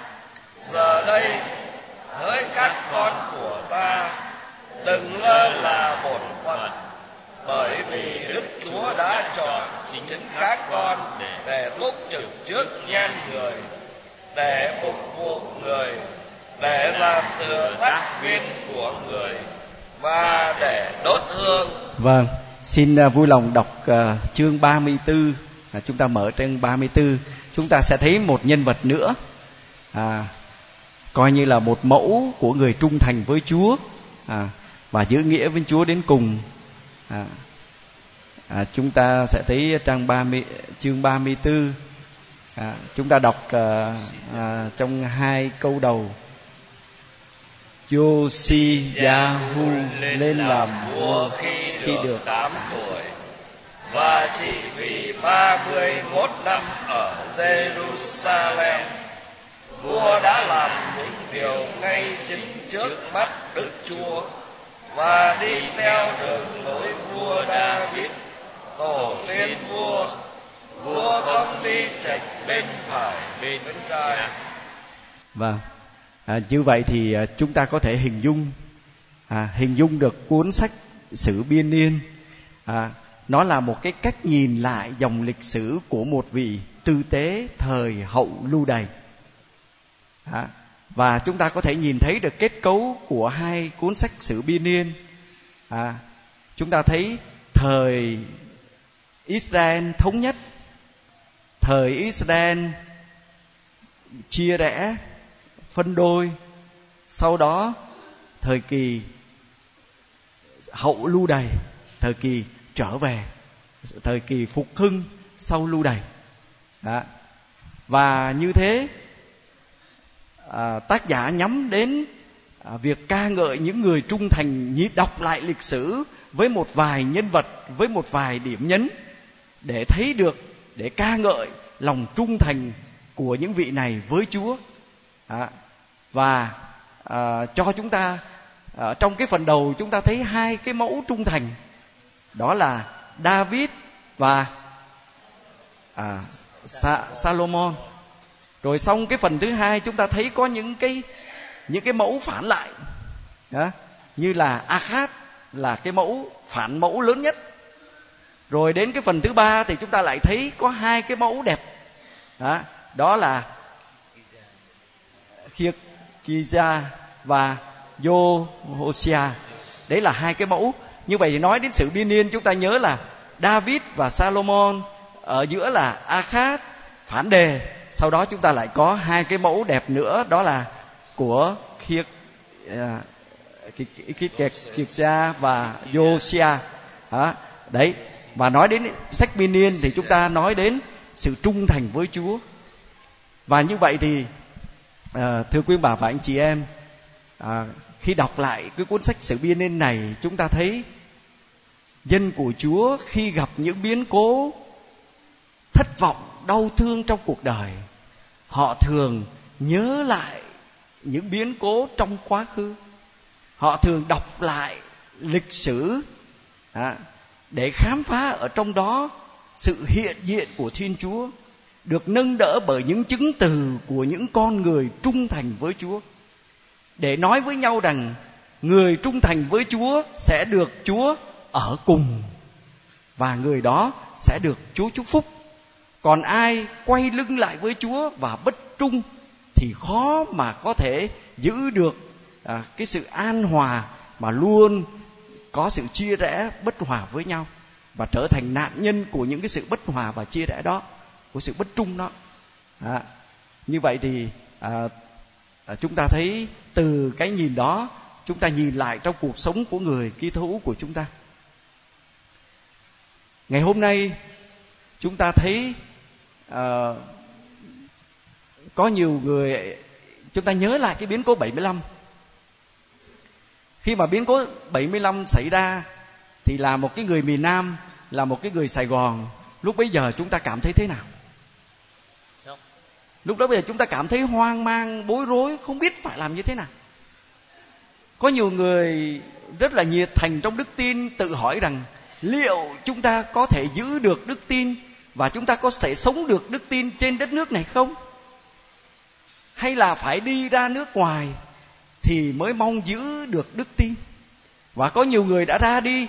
Speaker 2: Giờ đây hỡi các con của ta đừng lơ là bổn phận. Bởi vì Đức Chúa đã chọn chính các con để túc trực trước nhan người, để phục vụ người, để làm thừa tác viên của người và để đốt hương.
Speaker 1: Vâng, xin à, vui lòng đọc uh, chương 34 à, chúng ta mở trang 34 chúng ta sẽ thấy một nhân vật nữa. À, coi như là một mẫu của người trung thành với Chúa. À, và giữ nghĩa với Chúa đến cùng. À, à, chúng ta sẽ thấy trang 30 chương 34 à, chúng ta đọc à, à, trong hai câu đầu. Yosiyahu lên làm vua
Speaker 2: khi, khi được 8 tuổi và chỉ vì 31 năm ở Jerusalem vua đã làm những điều ngay chính trước mắt Đức Chúa và đi theo đường lối vua David tổ tiên vua. Vua không đi chạch bên phải bên, bên trái.
Speaker 1: Vâng. À, như vậy thì à, chúng ta có thể hình dung à, hình dung được cuốn sách sử biên niên à, nó là một cái cách nhìn lại dòng lịch sử của một vị tư tế thời hậu lưu đày. À, và chúng ta có thể nhìn thấy được kết cấu của hai cuốn sách sử biên niên. À, chúng ta thấy thời Israel thống nhất thời Israel chia rẽ phân đôi. Sau đó thời kỳ hậu lưu đày thời kỳ trở về. Thời kỳ phục hưng sau lưu đày. Đó. và như thế à, tác giả nhắm đến à, việc ca ngợi những người trung thành nhí đọc lại lịch sử với một vài nhân vật với một vài điểm nhấn để thấy được để ca ngợi lòng trung thành của những vị này với Chúa. À, và à, cho chúng ta à, trong cái phần đầu chúng ta thấy hai cái mẫu trung thành đó là David và à, Sa, Salomon. Rồi xong cái phần thứ hai chúng ta thấy có những cái những cái mẫu phản lại. Đó, như là Akhat là cái mẫu phản mẫu lớn nhất. Rồi đến cái phần thứ ba thì chúng ta lại thấy có hai cái mẫu đẹp. Đó, đó là khiết Kiza và Yohosia đấy là hai cái mẫu như vậy thì nói đến sự biên niên chúng ta nhớ là David và Salomon ở giữa là Akhat phản đề. Sau đó chúng ta lại có hai cái mẫu đẹp nữa đó là của khiết khiết kiệt và Yosia đấy. Và nói đến sách biên niên thì chúng ta nói đến sự trung thành với Chúa. Và như vậy thì à, thưa quý bà và anh chị em à, khi đọc lại cái cuốn sách sự biên niên này chúng ta thấy dân của Chúa khi gặp những biến cố thất vọng đau thương trong cuộc đời họ thường nhớ lại những biến cố trong quá khứ. Họ thường đọc lại lịch sử à, để khám phá ở trong đó sự hiện diện của thiên chúa được nâng đỡ bởi những chứng từ của những con người trung thành với chúa. Để nói với nhau rằng người trung thành với chúa sẽ được chúa ở cùng. Và người đó sẽ được chúa chúc phúc. Còn ai quay lưng lại với chúa và bất trung thì khó mà có thể giữ được à, cái sự an hòa mà luôn có sự chia rẽ bất hòa với nhau và trở thành nạn nhân của những cái sự bất hòa và chia rẽ đó của sự bất trung đó. À, như vậy thì à, à, chúng ta thấy từ cái nhìn đó chúng ta nhìn lại trong cuộc sống của người ký thú của chúng ta ngày hôm nay chúng ta thấy uh, có nhiều người chúng ta nhớ lại cái biến cố 75 khi mà biến cố 75 xảy ra thì là một cái người miền Nam là một cái người Sài Gòn. Lúc bấy giờ chúng ta cảm thấy thế nào? Lúc đó bây giờ chúng ta cảm thấy hoang mang bối rối không biết phải làm như thế nào. Có nhiều người rất là nhiệt thành trong đức tin tự hỏi rằng liệu chúng ta có thể giữ được đức tin và chúng ta có thể sống được đức tin trên đất nước này không? Hay là phải đi ra nước ngoài thì mới mong giữ được đức tin? Và có nhiều người đã ra đi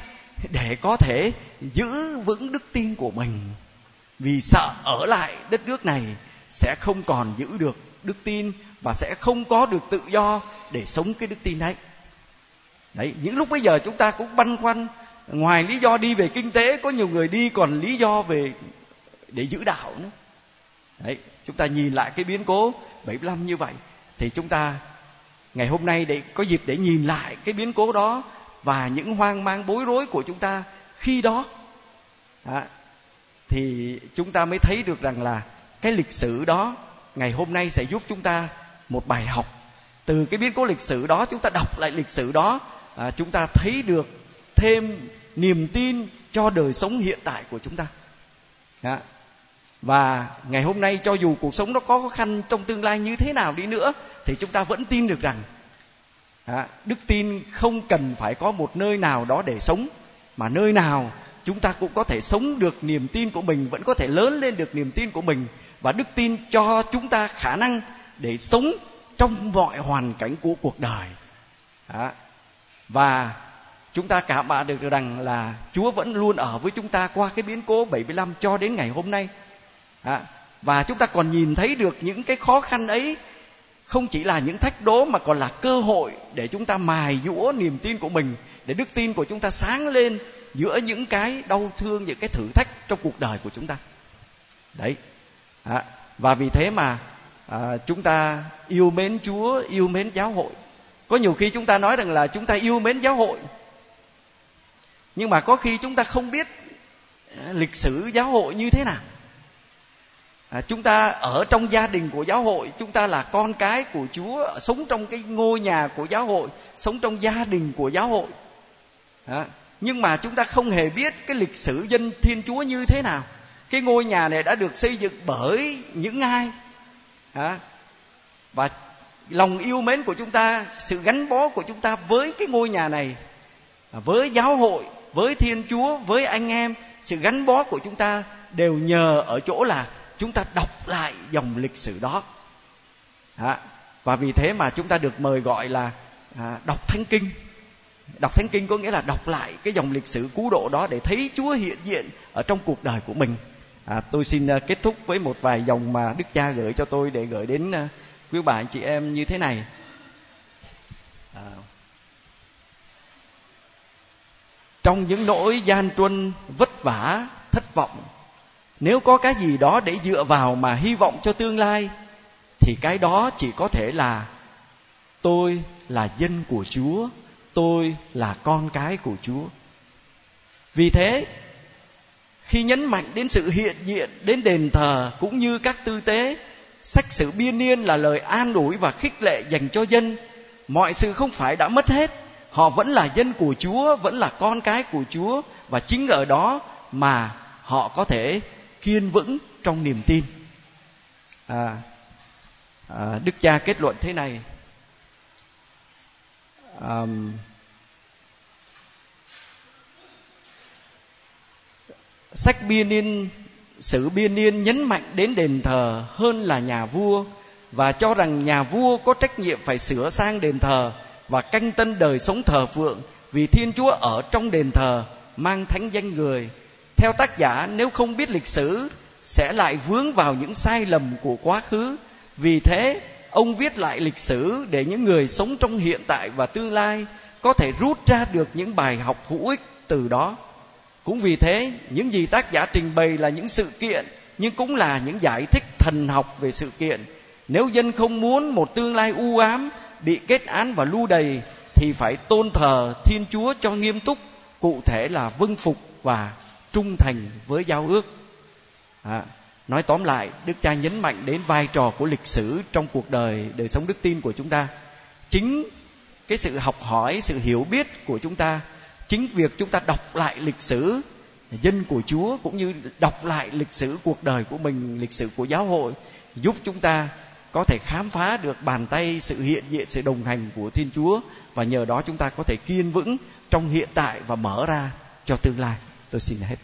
Speaker 1: để có thể giữ vững đức tin của mình. Vì sợ ở lại đất nước này sẽ không còn giữ được đức tin và sẽ không có được tự do để sống cái đức tin ấy. đấy, những lúc bây giờ chúng ta cũng băn khoăn ngoài lý do đi về kinh tế có nhiều người đi còn lý do về để giữ đạo nữa. Đấy chúng ta nhìn lại cái biến cố 75 như vậy thì chúng ta ngày hôm nay để có dịp để nhìn lại cái biến cố đó và những hoang mang bối rối của chúng ta khi đó. À, thì chúng ta mới thấy được rằng là cái lịch sử đó ngày hôm nay sẽ giúp chúng ta một bài học. Từ cái biến cố lịch sử đó chúng ta đọc lại lịch sử đó à, chúng ta thấy được thêm niềm tin cho đời sống hiện tại của chúng ta. À, và ngày hôm nay cho dù cuộc sống nó có khó khăn trong tương lai như thế nào đi nữa thì chúng ta vẫn tin được rằng à, đức tin không cần phải có một nơi nào đó để sống mà nơi nào chúng ta cũng có thể sống được niềm tin của mình vẫn có thể lớn lên được niềm tin của mình. Và đức tin cho chúng ta khả năng để sống trong mọi hoàn cảnh của cuộc đời. À, và chúng ta cảm bạn được rằng là Chúa vẫn luôn ở với chúng ta qua cái biến cố 75 cho đến ngày hôm nay. À, và chúng ta còn nhìn thấy được những cái khó khăn ấy không chỉ là những thách đố mà còn là cơ hội để chúng ta mài dũa niềm tin của mình để đức tin của chúng ta sáng lên giữa những cái đau thương những cái thử thách trong cuộc đời của chúng ta. Đấy. À, và vì thế mà à, chúng ta yêu mến chúa yêu mến giáo hội. Có nhiều khi chúng ta nói rằng là chúng ta yêu mến giáo hội nhưng mà có khi chúng ta không biết à, lịch sử giáo hội như thế nào. À, chúng ta ở trong gia đình của giáo hội chúng ta là con cái của chúa sống trong cái ngôi nhà của giáo hội sống trong gia đình của giáo hội. À, nhưng mà chúng ta không hề biết cái lịch sử dân thiên chúa như thế nào. Cái ngôi nhà này đã được xây dựng bởi những ai? À, và lòng yêu mến của chúng ta sự gắn bó của chúng ta với cái ngôi nhà này à, với giáo hội với thiên chúa với anh em sự gắn bó của chúng ta đều nhờ ở chỗ là chúng ta đọc lại dòng lịch sử đó. À, và vì thế mà chúng ta được mời gọi là à, đọc thánh kinh. Đọc thánh kinh có nghĩa là đọc lại cái dòng lịch sử cứu độ đó để thấy chúa hiện diện ở trong cuộc đời của mình. À, tôi xin uh, kết thúc với một vài dòng mà đức cha gửi cho tôi để gửi đến uh, quý bà anh chị em như thế này. À, trong những nỗi gian truân, vất vả, thất vọng, nếu có cái gì đó để dựa vào mà hy vọng cho tương lai, thì cái đó chỉ có thể là, tôi là dân của chúa, tôi là con cái của chúa. Vì thế, khi nhấn mạnh đến sự hiện diện, đến đền thờ cũng như các tư tế, sách sử biên niên là lời an ủi và khích lệ dành cho dân, mọi sự không phải đã mất hết họ vẫn là dân của chúa vẫn là con cái của chúa và chính ở đó mà họ có thể kiên vững trong niềm tin. À, à, đức cha kết luận thế này. À, sách biên niên sử biên niên nhấn mạnh đến đền thờ hơn là nhà vua và cho rằng nhà vua có trách nhiệm phải sửa sang đền thờ và canh tân đời sống thờ phượng vì thiên chúa ở trong đền thờ mang thánh danh người. Theo tác giả, nếu không biết lịch sử, sẽ lại vướng vào những sai lầm của quá khứ. Vì thế, ông viết lại lịch sử để những người sống trong hiện tại và tương lai có thể rút ra được những bài học hữu ích từ đó. Cũng vì thế, những gì tác giả trình bày là những sự kiện, nhưng cũng là những giải thích thần học về sự kiện. Nếu dân không muốn một tương lai u ám bị kết án và lưu đày thì phải tôn thờ thiên chúa cho nghiêm túc cụ thể là vâng phục và trung thành với giao ước. À, nói tóm lại đức cha nhấn mạnh đến vai trò của lịch sử trong cuộc đời đời sống đức tin của chúng ta. Chính cái sự học hỏi sự hiểu biết của chúng ta chính việc chúng ta đọc lại lịch sử dân của chúa cũng như đọc lại lịch sử cuộc đời của mình lịch sử của giáo hội giúp chúng ta có thể khám phá được bàn tay sự hiện diện, sự đồng hành của thiên chúa và nhờ đó chúng ta có thể kiên vững trong hiện tại và mở ra cho tương lai. Tôi xin hết.